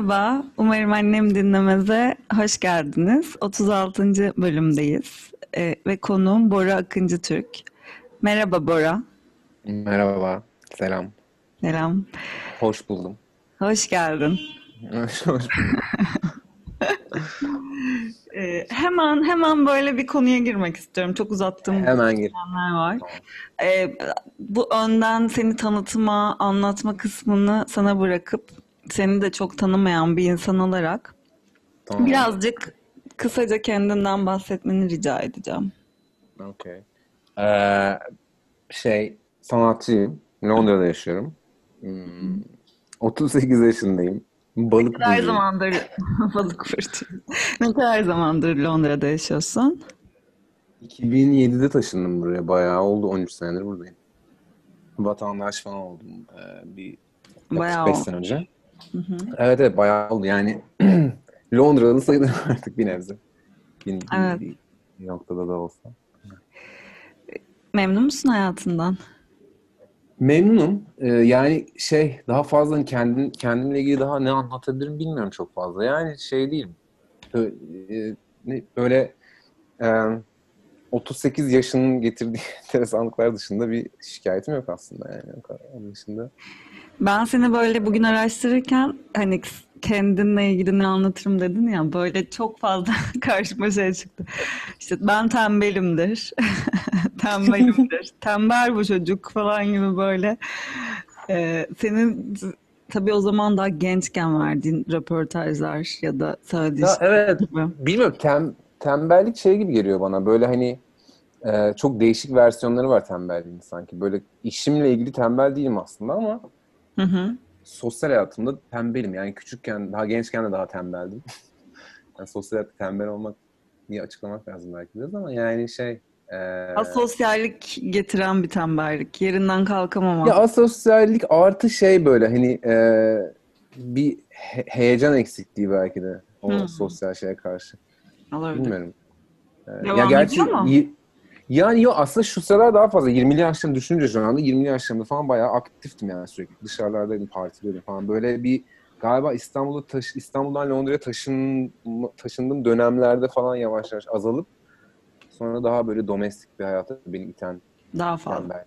Merhaba, umarım annem dinlemeze hoş geldiniz. 36. bölümdeyiz Ee, ve konuğum Bora Akıncı Türk. Merhaba Bora, Merhaba, selam. selam. Hoş buldum. Hoş geldin. Hoş buldum. Ee, hemen hemen böyle bir konuya girmek istiyorum. Çok uzattığım Hemen gir. var. Ee, bu önden seni tanıtma, anlatma kısmını sana bırakıp seni de çok tanımayan bir insan olarak Tamam. birazcık kısaca kendinden bahsetmeni rica edeceğim. Okey. Ee, şey, sanatçıyım. Londra'da yaşıyorum. Hmm, 38 yaşındayım. Balık Ne kadar burcuyum. zamandır balık burcu. Ne kadar zamandır Londra'da yaşıyorsun? 2007'de taşındım buraya. Bayağı oldu. 13 senedir buradayım. Vatandaş falan oldum. Ee, bir Bayağı 45 oldu. Sene önce. Evet evet bayağı oldu. Yani Londra'lı sayılır artık bir nebze. Bir, Evet. bir noktada da olsa. Memnun musun hayatından? Memnunum. Ee, yani şey daha fazla hani kendim kendimle ilgili daha ne anlatabilirim bilmiyorum çok fazla. Yani şey değil. Böyle, e, böyle e, 38 yaşının getirdiği enteresanlıklar dışında bir şikayetim yok aslında yani. Onun dışında. Ben seni böyle bugün araştırırken hani kendinle ilgili ne anlatırım dedin ya böyle çok fazla karşıma şey çıktı. İşte ben tembelimdir. Tembelimdir. Tembel bu çocuk falan gibi böyle. Ee, senin tabii o zaman daha gençken verdiğin röportajlar ya da söylediğin Ya evet gibi. bilmiyorum tem, tembellik şey gibi geliyor bana. Böyle hani e, çok değişik versiyonları var tembelliğin sanki. Böyle işimle ilgili tembel değilim aslında ama Hı hı. sosyal hayatımda tembelim. Yani küçükken, daha gençken de daha tembeldim. yani sosyal hayatta tembel olmak diye açıklamak lazım belki biraz ama yani şey... E, Asosyallik getiren bir tembellik. Yerinden kalkamamak. ya asosyallik artı şey böyle hani e, bir he- heyecan eksikliği belki de o Hı. sosyal şeye karşı. Olabilir. Bilmiyorum. E, Devam ya gerçi mu? y- yani yok aslında şu sıralar daha fazla 20'li yaşlarımı düşününce şu anda 20'li yaşlarımda falan bayağı aktiftim yani sürekli. Dışarılardaydım, partiliyordum falan. Böyle bir galiba İstanbul'da taş, İstanbul'dan Londra'ya taşın, taşındığım dönemlerde falan yavaş yavaş azalıp sonra daha böyle domestik bir hayata beni iten Daha fazla. tembel.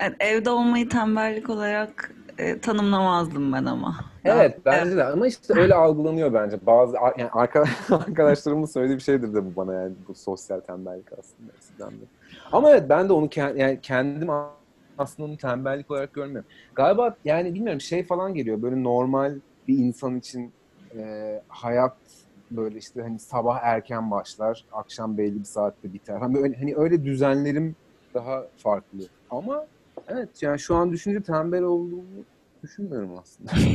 Evet, evde olmayı tembellik olarak e, tanımlamazdım ben ama. Evet Daha- bence de ama işte öyle algılanıyor bence. Bazı yani arka, arkadaşlarımın söylediği bir şeydir de bu bana yani bu sosyal tembellik aslında eskiden de. Ama evet ben de onu kend, yani kendim aslında onu tembellik olarak görmüyorum. Galiba yani bilmiyorum şey falan geliyor böyle normal bir insan için e, hayat böyle işte hani sabah erken başlar, akşam belli bir saatte biter. Hani öyle, hani öyle düzenlerim daha farklı. Ama evet yani şu an düşünce tembel olduğumu düşünmüyorum aslında.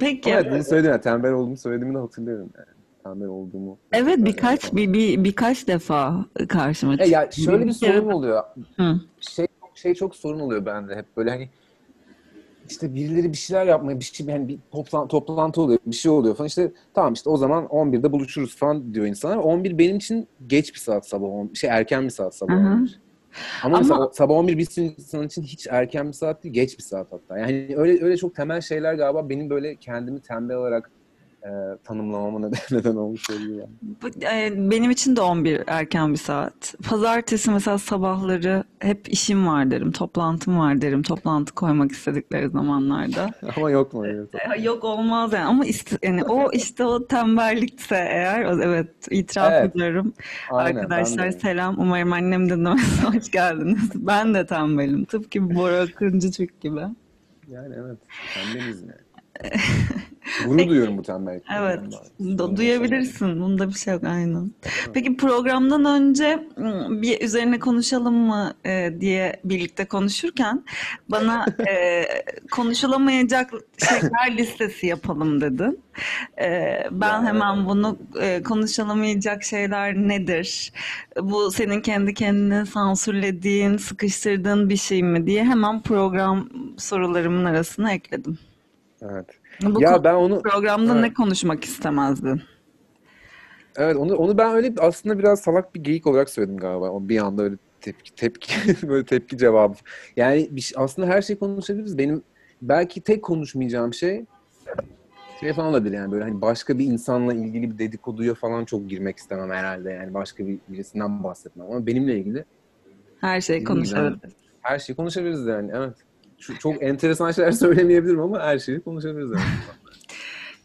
Peki. Evet bunu söyledim. Tembel olduğumu söylediğimi de hatırlıyorum yani. Tembel olduğumu. Evet birkaç bir, bir birkaç defa karşıma E çıktı. ya şöyle bir sorun oluyor. Hı. Şey şey çok sorun oluyor bende hep böyle hani işte birileri bir şeyler yapmaya bir şey yani bir toplan, toplantı oluyor bir şey oluyor falan işte tamam işte o zaman 11'de buluşuruz falan diyor insanlar. 11 benim için geç bir saat sabah 10 şey erken bir saat sabah Hı hı. 11. Ama, Ama- mesela sabah 11 bir sürü insan için hiç erken bir saat değil geç bir saat hatta. Yani öyle öyle çok temel şeyler galiba benim böyle kendimi tembel olarak e, tanımlamama neden, neden olmuş oluyor. yani. E, Benim için de 11 erken bir saat. Pazartesi mesela sabahları hep işim var derim, toplantım var derim, toplantı koymak istedikleri zamanlarda. Ama yok mu öyle? E, Yok olmaz yani ama iste, yani o işte o tembellikse eğer o- evet itiraf Evet. ediyorum. Aynen, Arkadaşlar selam. Umarım annem dinlemez. Hoş geldiniz. Ben de tembelim. Tıpkı Bora Akıncı Türk gibi. Yani evet. Tembeliz yani. Gurur Peki, duyuyorum bu tembellikten. evet, du- duyabilirsin. Bunda bir şey yok, aynen. Peki programdan önce bir üzerine konuşalım mı e, diye birlikte konuşurken bana e, konuşulamayacak şeyler listesi yapalım dedin. E, ben hemen bunu e, konuşulamayacak şeyler nedir? Bu senin kendi kendine sansürlediğin, sıkıştırdığın bir şey mi diye hemen program sorularımın arasına ekledim. Evet. Bu Ya ben onu programda Evet. ne konuşmak istemezdin? Evet onu onu ben öyle aslında biraz salak bir geyik olarak söyledim galiba. Bir anda öyle tepki tepki böyle tepki cevabı. Yani bir, aslında her şey konuşabiliriz. Benim belki tek konuşmayacağım şey şey falan olabilir yani böyle hani başka bir insanla ilgili bir dedikoduya falan çok girmek istemem herhalde yani başka bir birisinden bahsetmem ama benimle ilgili Her şeyi konuşabiliriz. her şeyi konuşabiliriz yani evet. Şu, çok enteresan şeyler söylemeyebilirim ama her şeyi konuşabiliriz yani.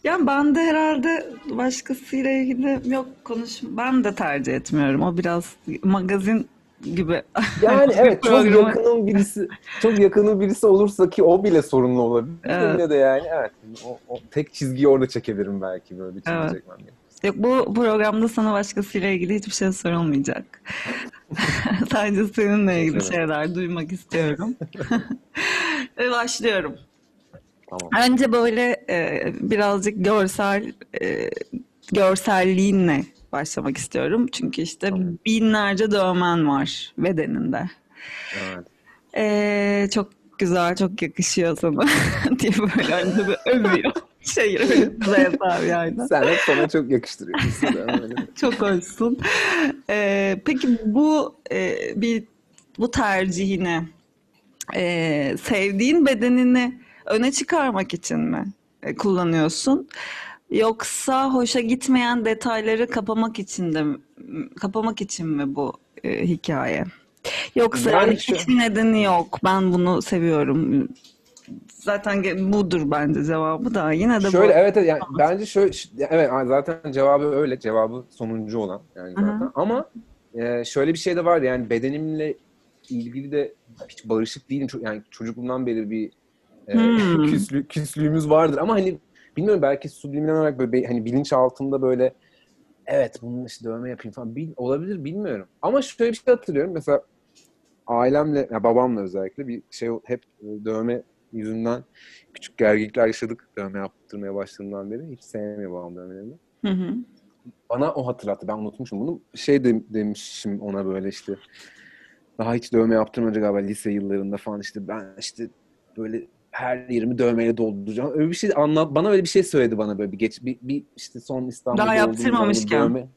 Ya ben de herhalde başkasıyla ilgili yok konuş. Ben de tercih etmiyorum. O biraz magazin gibi. Yani evet çok yakının birisi çok yakının birisi olursa ki o bile sorunlu olabilir. Evet. Yine de yani evet o, o tek çizgiyi orada çekebilirim belki böyle bir çizgi Evet. Yok bu programda sana başkasıyla ilgili hiçbir şey sorulmayacak. Sadece seninle ilgili Evet. şeyler duymak istiyorum. Ve başlıyorum. Tamam. Önce böyle e, birazcık görsel e, görselliğinle başlamak istiyorum. Çünkü işte Tamam. binlerce dövmen var bedeninde. Evet. Ee, çok güzel, çok yakışıyor sana diye böyle önce bir övüyor. Şey güzel abi yani. Sen hep sana çok yakıştırıyorsun. Çok hoşsun. Ee, peki bu e, bir bu tercihini e, sevdiğin bedenini öne çıkarmak için mi e, kullanıyorsun? Yoksa hoşa gitmeyen detayları kapamak için de kapamak için mi bu e, hikaye? Yoksa Yani yani şu- hiçbir nedeni yok. Ben bunu seviyorum. Zaten budur bence cevabı da. Yine de bu. Şöyle evet evet yani bence şöyle evet zaten cevabı öyle cevabı sonuncu olan yani zaten ama e, şöyle bir şey de var yani bedenimle ilgili de hiç barışık değilim yani çocukluğumdan beri bir e, Hmm. küslü, küslüğümüz vardır ama hani bilmiyorum belki subliminal olarak böyle hani bilinç altında böyle evet bunun işte dövme yapayım falan bil, olabilir bilmiyorum ama şöyle bir şey hatırlıyorum mesela ailemle ya babamla özellikle bir şey hep dövme yüzünden küçük gerginlikler yaşadık dövme yaptırmaya başladığımdan beri. Hiç sevmiyor babam dövmelerini. Hı hı. Bana o hatırlattı. Ben unutmuşum bunu. Şey de, demişim ona böyle işte daha hiç dövme yaptırmadı galiba lise yıllarında falan işte ben işte böyle her yerimi dövmeyle dolduracağım. Öyle bir şey anlat bana öyle bir şey söyledi bana böyle bir geç bir, bir işte son İstanbul'da Daha yaptırmamışken. dövme-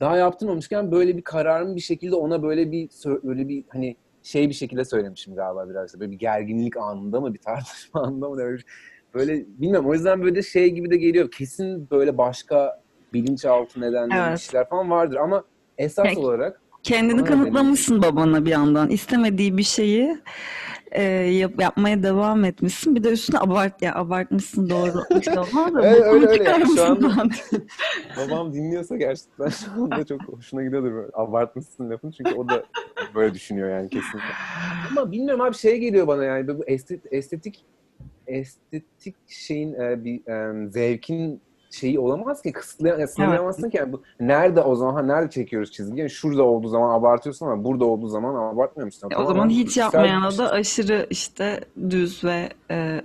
daha yaptırmamışken böyle bir kararımı bir şekilde ona böyle bir sö- öyle bir hani şey bir şekilde söylemişim galiba biraz da. Böyle bir gerginlik anında mı bir tartışma anında mı böyle, bir- böyle bilmiyorum o yüzden böyle şey gibi de geliyor. Kesin böyle başka bilinçaltı nedenleri Evet. bir şeyler falan vardır ama esas Peki. olarak Kendini kanıtlamışsın babana bir yandan. İstemediği bir şeyi e, yap- yapmaya devam etmişsin. Bir de üstüne abart ya abartmışsın doğru. İşte olmaz da öyle, öyle. çıkar Şu lan? babam dinliyorsa gerçekten şu anda çok hoşuna gidiyordur böyle. Abartmışsın lafını çünkü o da böyle düşünüyor yani kesinlikle. Ama bilmiyorum abi şey geliyor bana yani bu estetik estetik estetik şeyin e, bir e, zevkin şeyi olamaz ki kısıtlayan, yani sınırlayamazsın ki yani bu nerede o zaman ha, nerede çekiyoruz çizgiyi yani şurada olduğu zaman abartıyorsun ama burada olduğu zaman abartmıyor musun? Ya o zaman hiç yapmayana da aşırı işte düz ve e,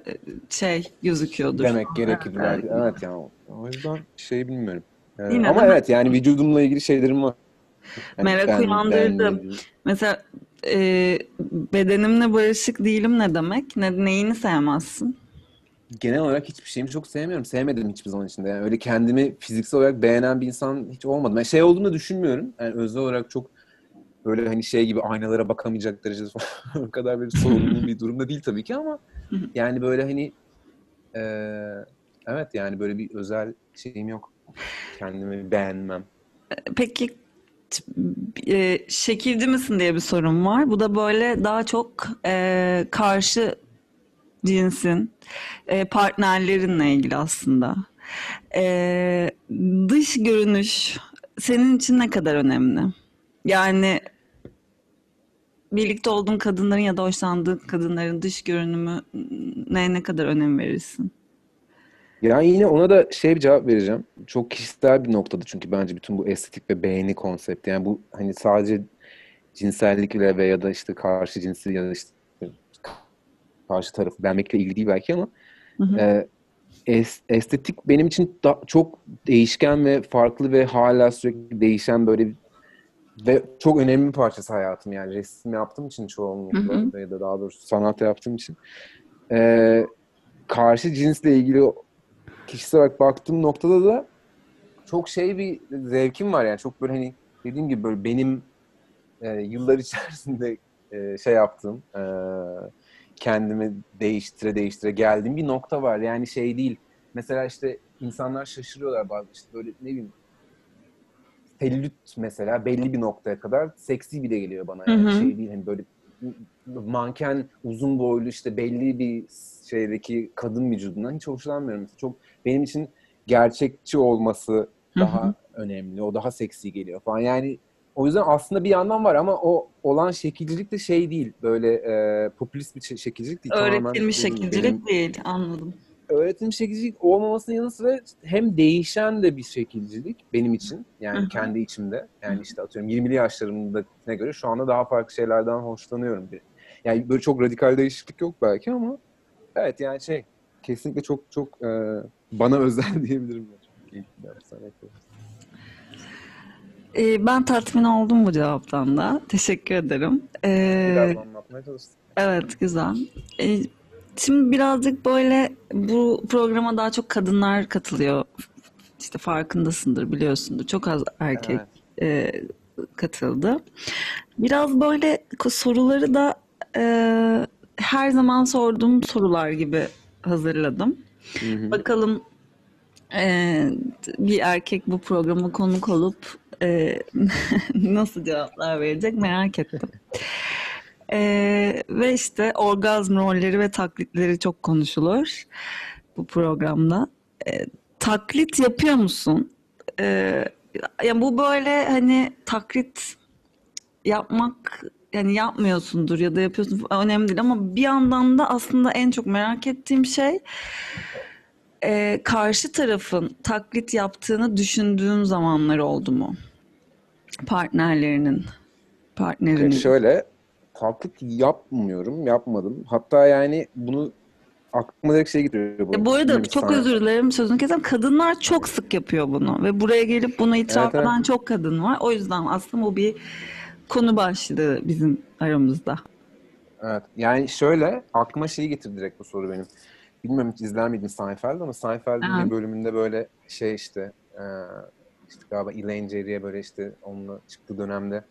şey gözüküyordur. demek gerekir Evet. belki. Evet yani o yüzden şey bilmiyorum. Ee, Yine ama de- evet yani vücudumla ilgili şeylerim var. Yani Merak ben- uyandırdı. ilgili. Mesela e, bedenimle barışık değilim ne demek? Ne, neyini sevmezsin? Genel olarak hiçbir şeyimi çok sevmiyorum. Sevmedim hiçbir zaman içinde. Yani öyle kendimi fiziksel olarak beğenen bir insan hiç olmadım. Yani şey olduğunu düşünmüyorum. Yani özel olarak çok böyle hani şey gibi aynalara bakamayacak derecede falan o kadar böyle sorunlu bir durumda değil tabii ki ama yani böyle hani eee, evet yani böyle bir özel şeyim yok. Kendimi beğenmem. Peki e, şekilci misin diye bir sorun var. Bu da böyle daha çok e, karşı cinsin e, partnerlerinle ilgili aslında. E, dış görünüş senin için ne kadar önemli? Yani birlikte olduğun kadınların ya da hoşlandığın kadınların dış görünümüne ne kadar önem verirsin? Yani yine ona da şey bir cevap vereceğim. Çok kişisel bir noktada çünkü bence bütün bu estetik ve beğeni konsepti. Yani bu hani sadece cinsellikle ve ya da işte karşı cinsi ya da işte karşı tarafı beğenmekle ilgili değil belki ama Hı hı. e, es- estetik benim için da, çok değişken ve farklı ve hala sürekli değişen böyle bir- ve çok önemli bir parçası hayatım yani resim yaptığım için çoğunlukla Hı hı. ya da daha doğrusu sanat yaptığım için e, karşı cinsle ilgili kişisel olarak baktığım noktada da çok şey bir zevkim var yani çok böyle hani dediğim gibi böyle benim e, yıllar içerisinde e, şey yaptığım e, kendimi değiştire değiştire geldiğim bir nokta var yani şey değil mesela işte insanlar şaşırıyorlar bazı işte böyle ne bileyim sellüt mesela belli bir noktaya kadar seksi bile geliyor bana yani Hı hı. şey değil hani böyle manken uzun boylu işte belli bir şeydeki kadın vücudundan hiç hoşlanmıyorum. Mesela çok benim için gerçekçi olması Hı hı. daha önemli. O daha seksi geliyor falan. Yani o yüzden aslında bir yandan var ama o olan şekilcilik de şey değil. Böyle e, popülist bir şe- şekilcilik değil. Tamamen Öğretilmiş gibi şekilcilik benim değil. Anladım. öğretilmiş şekilcilik olmamasının yanı sıra hem değişen de bir şekilcilik benim için. Yani hı. kendi içimde. Yani işte atıyorum 20'li yaşlarımdakine göre şu anda daha farklı şeylerden hoşlanıyorum. Bir. Yani böyle çok radikal değişiklik yok belki ama evet yani şey kesinlikle çok çok e, bana özel diyebilirim. Çok keyifli bir. Ee, ben tatmin oldum bu cevaptan da. Teşekkür ederim. Ee, Biraz anlatmaya çalıştım. evet, güzel. Ee, şimdi birazcık böyle bu programa daha çok kadınlar katılıyor. İşte farkındasındır, biliyorsundur. Çok az erkek Evet. e, katıldı. Biraz böyle soruları da e, her zaman sorduğum sorular gibi hazırladım. Hı hı. Bakalım e, bir erkek bu programa konuk olup e, nasıl cevaplar verecek merak ettim. E, ve işte orgazm rolleri ve taklitleri çok konuşulur bu programda. E, taklit yapıyor musun? E, ya bu böyle hani taklit yapmak yani yapmıyorsundur ya da yapıyorsun önemli değil ama bir yandan da aslında en çok merak ettiğim şey e, karşı tarafın taklit yaptığını düşündüğün zamanlar oldu mu? Partnerlerinin, partnerinin. şöyle taklit yapmıyorum, yapmadım. Hatta yani bunu aklıma direkt şey getiriyor bu bu arada çok sana. özür dilerim sözünü kesem. Kadınlar çok sık yapıyor bunu ve buraya gelip bunu itiraf Evet evet. eden çok kadın var. O yüzden aslında bu bir konu başlığı bizim aramızda. Evet. Yani şöyle aklıma şeyi getirdi direkt bu soru benim. Bilmiyorum hiç izler miydin Seinfeld ama Seinfeld'in Evet. bir bölümünde böyle şey işte e, işte galiba Elaine Jerry'e böyle işte onunla çıktığı dönemde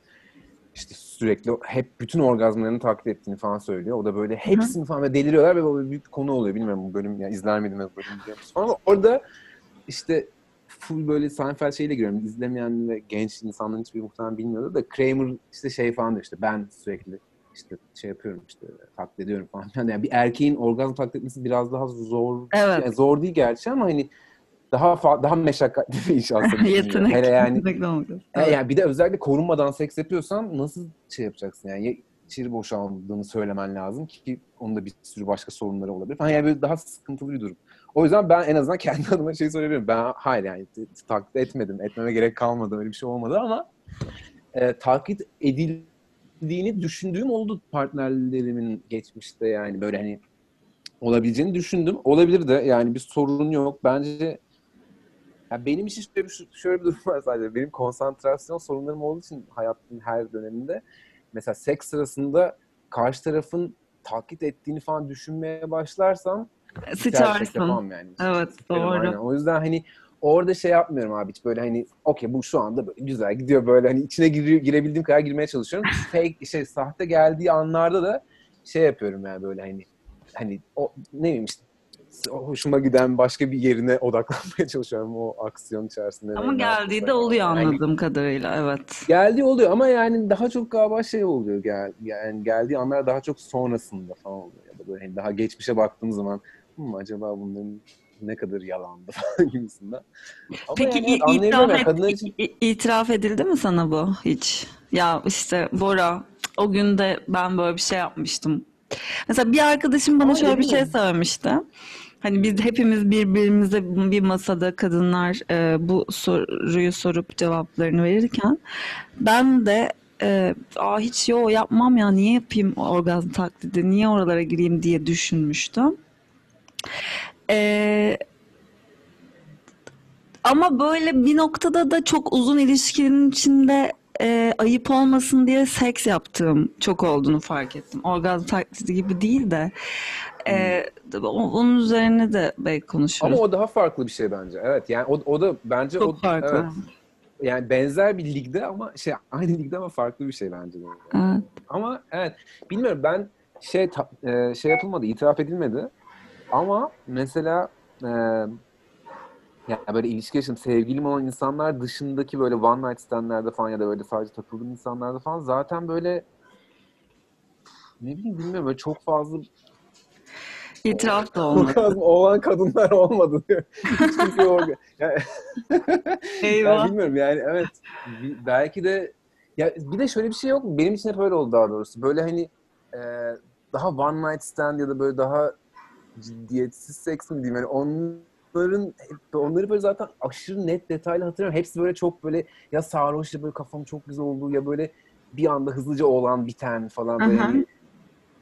işte sürekli hep bütün orgazmlarını taklit ettiğini falan söylüyor. O da böyle hepsini falan ve deliriyorlar ve böyle büyük bir konu oluyor. Bilmiyorum bu bölüm yani izler miydin bu bölüm? Ama orada işte full böyle Seinfeld şeyle giriyorum. İzlemeyen ve genç insanların hiçbir muhtemelen bilmiyordu da Kramer işte şey falan diyor işte ben sürekli işte şey yapıyorum işte taklit ediyorum falan. Yani bir erkeğin orgazm taklit etmesi biraz daha zor. Evet. Yani zor değil gerçi ama hani daha daha meşakkatli bir iş aslında. Yetenek. Hele yani e, yani bir de özellikle korunmadan seks yapıyorsan nasıl şey yapacaksın yani ya içeri boşaldığını söylemen lazım ki onun da bir sürü başka sorunları olabilir falan yani böyle daha sıkıntılı bir durum. O yüzden ben en azından kendi adıma şey söyleyebilirim. Ben hayır yani taklit etmedim. Etmeme gerek kalmadı. Öyle bir şey olmadı ama e, taklit edildiğini düşündüğüm oldu partnerlerimin geçmişte yani böyle hani olabileceğini düşündüm. Olabilir de yani bir sorun yok. Bence ya benim için şöyle bir, şöyle bir durum var sadece. Benim konsantrasyon sorunlarım olduğu için hayatımın her döneminde mesela seks sırasında karşı tarafın taklit ettiğini falan düşünmeye başlarsam Sıçarsın. yani. Evet Sıçarım aynen. doğru. O yüzden hani orada şey yapmıyorum abi hiç böyle hani okey bu şu anda böyle güzel gidiyor böyle hani içine giriyor, girebildiğim kadar girmeye çalışıyorum. Fake şey sahte geldiği anlarda da şey yapıyorum yani böyle hani hani o ne bileyim işte hoşuma giden başka bir yerine odaklanmaya çalışıyorum o aksiyon içerisinde. Ama geldiği de oluyor yani. Anladığım kadarıyla. Evet. geldiği oluyor ama yani daha çok galiba şey oluyor gel yani geldiği anlar daha çok sonrasında falan oluyor ya da böyle hani daha geçmişe baktığım zaman "Hmm, acaba bunların ne kadar yalandı falan gibisinden. Ama Peki yani itiraf, et, kadınlar için itiraf edildi mi sana bu hiç? Ya işte Bora o gün de ben böyle bir şey yapmıştım Mesela bir arkadaşım bana Ama şöyle bir şey söylemişti. Hani biz hepimiz birbirimize bir masada kadınlar e, bu soruyu sorup cevaplarını verirken ben de e, Aa, hiç yo yapmam ya niye yapayım orgazm taklidi niye oralara gireyim diye düşünmüştüm. E, ama böyle bir noktada da çok uzun ilişkinin içinde e, ayıp olmasın diye seks yaptığım çok olduğunu fark ettim. Orgazm taklidi gibi değil de e, o- onun üzerine de belki konuşuruz. Ama o daha farklı bir şey bence. Evet yani o, o da bence çok o farklı. evet. Yani benzer bir ligde ama şey aynı ligde ama farklı bir şey bence. Evet. Ama evet bilmiyorum ben şey e, şey yapılmadı, itiraf edilmedi. Ama mesela e, yani böyle ilişki yaşam sevgilim olan insanlar dışındaki böyle one night standlerde falan ya da böyle sadece takıldığım insanlarda falan zaten böyle ne bileyim bilmiyorum böyle çok fazla İtiraf da olmadı. orgazm olan kadınlar olmadı diyor. Hiç kimse orga... Yani, Eyvah. yani bilmiyorum yani evet belki de ya bir de şöyle bir şey yok mu? Benim için hep öyle oldu daha doğrusu. Böyle hani e, daha one night stand ya da böyle daha ciddiyetsiz seks mi diyeyim yani onların onları böyle zaten aşırı net detaylı hatırlıyorum. Hepsi böyle çok böyle ya sarhoş ya böyle kafam çok güzel olduğu ya böyle bir anda hızlıca olan biten falan böyle hı. hani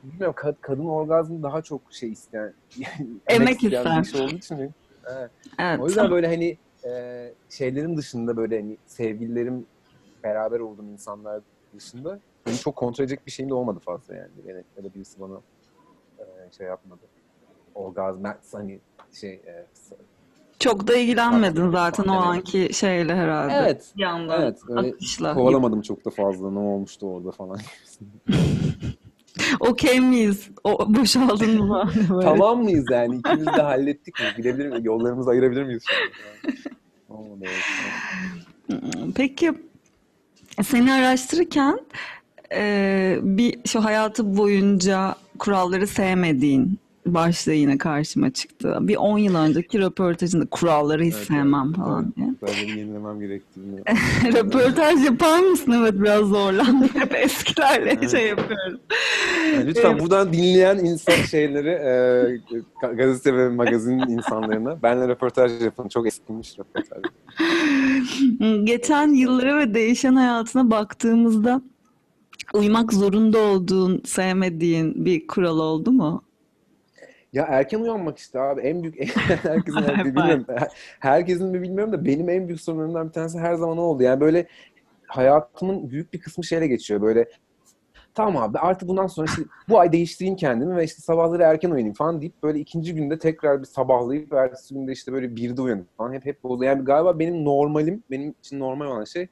bilmiyorum kad- kadın orgazmı daha çok şey isteyen Emek isteyen bir şey olduğu için evet. Evet. O yüzden böyle hani e, şeylerin dışında böyle hani sevgililerim beraber olduğum insanlar dışında benim çok kontrol edecek bir şeyim de olmadı fazla yani. yani ya da birisi bana e, şey yapmadı. Orgazm hani şey e, Çok da ilgilenmedin zaten o anki şeyle herhalde. evet Bir yandan evet öyle akışla. kovalamadım çok da fazla ne olmuştu orada falan. Okey miyiz? O, boşaldın mı? Tamam mıyız yani ikimiz de hallettik mi? Gidebilir miyiz? Yollarımızı ayırabilir miyiz? Olmadı. Peki seni araştırırken e, bir şu hayatı boyunca kuralları sevmediğin başlığı yine karşıma çıktı. Bir 10 yıl önceki röportajında kuralları hiç Evet, sevmem evet, falan diye. Bunu yenilemem gerektiğini. Röportaj yapar mısın? Evet biraz zorlandım. Hep eskilerle Evet. şey yapıyorum. Yani lütfen Evet. buradan dinleyen insan şeyleri e, ga- gazete ve magazin insanlarına benle röportaj yapın. Çok eskimiş röportaj. Geçen yıllara ve değişen hayatına baktığımızda uymak zorunda olduğun, sevmediğin bir kural oldu mu? Ya erken uyanmak işte abi en büyük herkesin Hep bilmiyorum. Herkesin mi bilmiyorum da benim en büyük sorunlarımdan bir tanesi her zaman oldu. Yani böyle hayatımın büyük bir kısmı şeyle geçiyor. Böyle tamam abi artık bundan sonra işte bu ay değiştireyim kendimi ve işte sabahları erken uyanayım falan deyip böyle ikinci günde tekrar bir sabahlayıp ertesi günde işte böyle birde uyanıp falan hep hep bu. Yani galiba benim normalim, benim için normal olan şey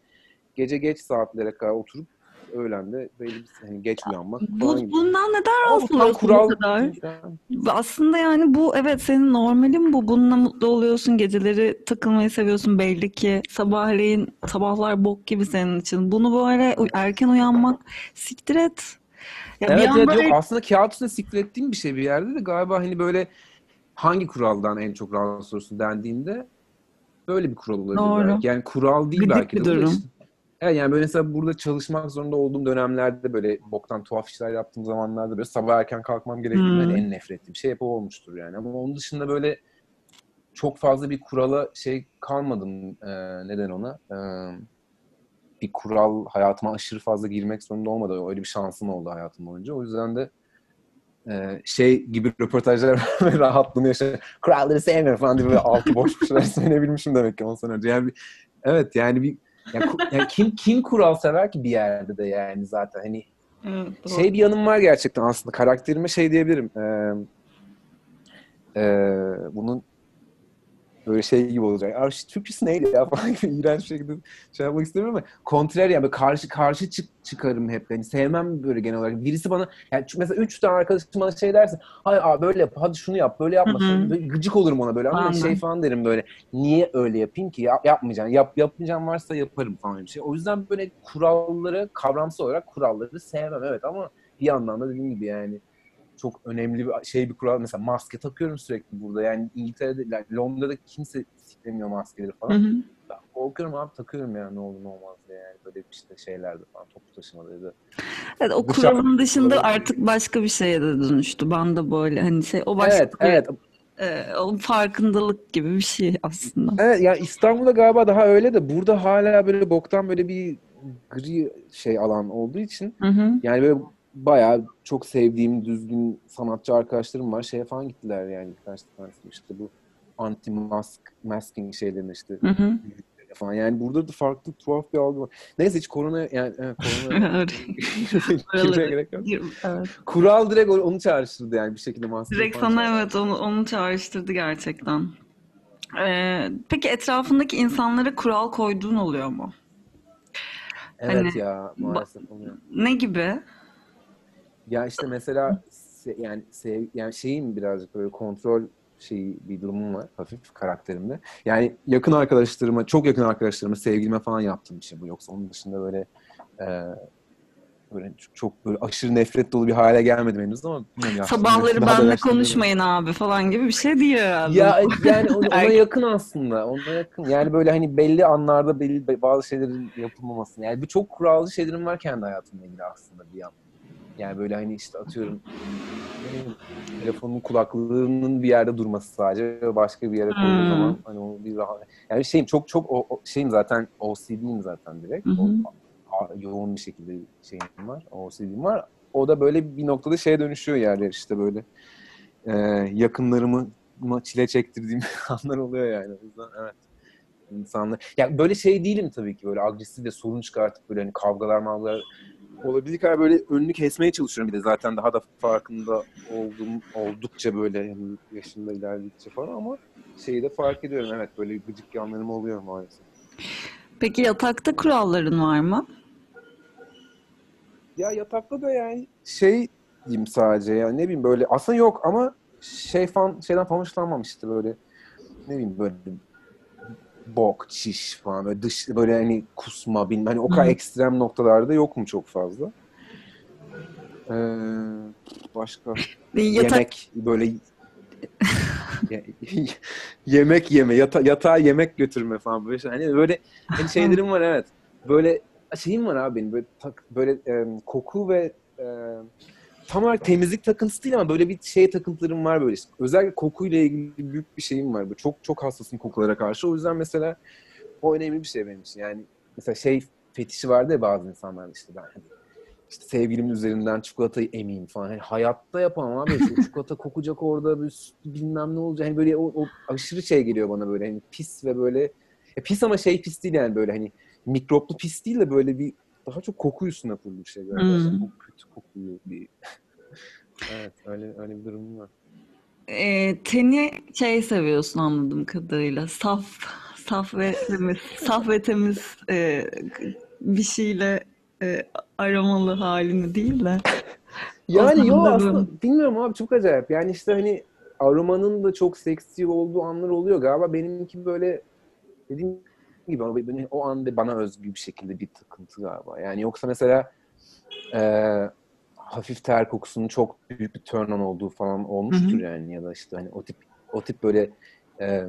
gece geç saatlere kadar oturup öğlende belli bir hani geç uyanmak Bu, gibi. bundan neden rahatsız kural kadar? yani. Aslında yani bu evet senin normalin bu. Bununla mutlu oluyorsun. Geceleri takılmayı seviyorsun belli ki. Sabahleyin sabahlar bok gibi senin için. Bunu böyle erken uyanmak siktir et. Ya Evet evet böyle yok aslında kağıt üstünde siktir ettiğim bir şey bir yerde de galiba hani böyle hangi kuraldan en çok rahatsız olursun dendiğinde böyle bir kural olabilir Doğru. belki. Yani kural değil Gıcık belki bir de durum. işte. Evet yani böyle mesela burada çalışmak zorunda olduğum dönemlerde böyle boktan tuhaf işler yaptığım zamanlarda böyle sabah erken kalkmam gerektiğinde Hmm. en nefret ettiğim şey hep o olmuştur yani. Ama onun dışında böyle çok fazla bir kurala şey kalmadım e, neden ona e, bir kural hayatıma aşırı fazla girmek zorunda olmadı. Öyle bir şansım oldu hayatım boyunca. O yüzden de e, şey gibi röportajlar rahatlığını yaşa kuralları sevmiyorum falan diye böyle altı boş bir şeyler söyleyebilmişim demek ki 10 sene önce. Yani bir, evet yani bir ku- yani kim kim kural sever ki bir yerde de yani zaten hani Evet, doğru. şey bir yanım var gerçekten aslında karakterime şey diyebilirim. Ee, e, bunun böyle şey gibi olacak. Aa, şu Türkçesi neydi ya falan gibi iğrenç bir şekilde şey yapmak istemiyorum ama kontrer yani böyle karşı karşı çık, çıkarım hep. Yani sevmem böyle genel olarak. Birisi bana yani mesela üç tane arkadaşım bana şey derse hayır abi böyle yap hadi şunu yap böyle yapma. Böyle gıcık olurum ona böyle ama de. şey falan derim böyle niye öyle yapayım ki Yap, yapmayacağım. Yap, yapmayacağım varsa yaparım falan bir şey. O yüzden böyle kuralları kavramsal olarak kuralları sevmem evet ama bir yandan da dediğim gibi yani çok önemli bir şey bir kural. Mesela maske takıyorum sürekli burada. Yani İngiltere'de, yani Londra'da kimse siklemiyor maskeleri Hı falan. hı. Ben korkuyorum abi takıyorum yani ne olur ne olmaz diye yani böyle işte şeylerde falan toplu taşımalarda. Evet, o Dışarı- kuralın dışında artık başka bir şeye de dönüştü. Ben de böyle hani şey o başka Evet, bir, evet. e, o farkındalık gibi bir şey aslında. Evet yani İstanbul'da galiba daha öyle de burada hala böyle boktan böyle bir gri şey alan olduğu için Hı hı. yani böyle bayağı çok sevdiğim düzgün sanatçı arkadaşlarım var. Şeye falan gittiler yani birkaç tanesi işte bu anti mask masking şeylerine işte Hı hı. falan. Yani burada da farklı tuhaf bir algı var. Neyse hiç korona yani evet, korona girmeye gerek yok. evet. Kural direkt onu çağrıştırdı yani bir şekilde maske Direkt sana çağrıştırdı. evet onu, onu çağrıştırdı gerçekten. Ee, peki etrafındaki insanlara kural koyduğun oluyor mu? Evet Hani- ya maalesef oluyor. Ne gibi? Ya işte mesela se- yani sev, yani şeyin birazcık böyle kontrol şeyi bir durumum var hafif karakterimde. Yani yakın arkadaşlarıma, çok yakın arkadaşlarıma, sevgilime falan yaptığım bir şey bu. Yoksa onun dışında böyle e, böyle çok, böyle aşırı nefret dolu bir hale gelmedim henüz ama Sabahları benle konuşmayın abi falan gibi bir şey değil herhalde. Ya yani ona, yakın aslında. Ona yakın. Yani böyle hani belli anlarda belli bazı şeylerin yapılmaması. Yani bir çok kurallı şeylerim var kendi hayatımla ilgili aslında bir yan. Yani böyle hani işte atıyorum telefonun kulaklığının bir yerde durması sadece ve başka bir yere koyduğu Hmm. zaman hani o bir rahat. Yani şeyim çok çok o, o- şeyim zaten OCD'yim zaten direkt. Hı hı. O, a- yoğun bir şekilde şeyim var. OCD'm var. O da böyle bir noktada şeye dönüşüyor yerler işte böyle e, yakınlarımı çile çektirdiğim anlar oluyor yani. O yüzden evet. İnsanlar. Ya böyle şey değilim tabii ki böyle agresif ve sorun çıkartıp böyle hani kavgalar mavgalar olabildiği kadar böyle önünü kesmeye çalışıyorum bir de zaten daha da farkında olduğum oldukça böyle yani yaşımda ilerledikçe falan ama şeyi de fark ediyorum evet böyle gıcık yanlarım oluyor maalesef. Peki yatakta kuralların var mı? Ya yatakta da yani şey diyeyim sadece yani ne bileyim böyle aslında yok ama şey falan şeyden falan hoşlanmam işte böyle ne bileyim böyle bok, çiş falan böyle dış böyle hani kusma bilmem hani o kadar Hı. ekstrem noktalarda yok mu çok fazla? Ee, başka Yatak yemek böyle ye- yemek yeme yata, yatağa yemek götürme falan böyle şey. Hani böyle hani şeylerim var evet. Böyle şeyim var abi benim böyle tak, böyle e, koku ve e, tam olarak temizlik takıntısı değil ama böyle bir şey takıntılarım var böyle. Özellikle kokuyla ilgili büyük bir şeyim var. Böyle çok çok hassasım kokulara karşı. O yüzden mesela o önemli bir şey benim için. Yani mesela şey fetişi vardı ya bazı insanlar işte ben hani işte sevgilimin üzerinden çikolatayı emeyim falan. Hani hayatta yapamam abi. Şu çikolata kokacak orada bir bilmem ne olacak. Hani böyle o, o aşırı şey geliyor bana böyle hani pis ve böyle ya pis ama şey pis değil yani böyle hani mikroplu pis değil de böyle bir daha çok koku üstüne kurulu bir şey. Böyle Hmm. çok kötü kokuyor bir. evet öyle öyle bir durum var. e, teni şey seviyorsun anladığım kadarıyla. Saf, saf ve temiz, saf ve temiz e, bir şeyle e, aromalı halini değil de. Yani yo zaman da aslında bu- bilmiyorum abi çok acayip. Yani işte hani aromanın da çok seksi olduğu anlar oluyor galiba. Benimki böyle dediğim gibi ama benim- o anda bana özgü bir şekilde bir takıntı galiba. Yani yoksa mesela e, hafif ter kokusunun çok büyük bir turn on olduğu falan olmuştur yani ya da işte hani o tip o tip böyle e,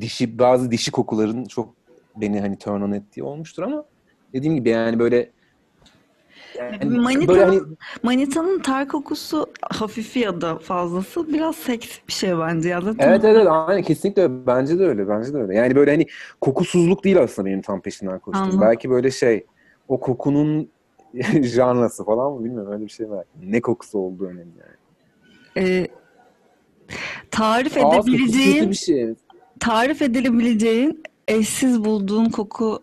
dişi bazı dişi kokuların çok beni hani turn on ettiği olmuştur ama dediğim gibi yani böyle yani Manita- böyle hani Manitanın ter kokusu hafifi ya da fazlası biraz seksi bir şey bence ya. Zaten Evet evet aynen kesinlikle öyle. Bence de öyle. Bence de öyle. Yani böyle hani kokusuzluk değil aslında benim tam peşinden koştuğum. Anladım. Belki böyle şey o kokunun janrası falan mı bilmiyorum öyle bir şey var. Ne kokusu olduğu önemli yani. e, tarif Ağız edebileceğin bir şey. tarif edilebileceğin eşsiz bulduğun koku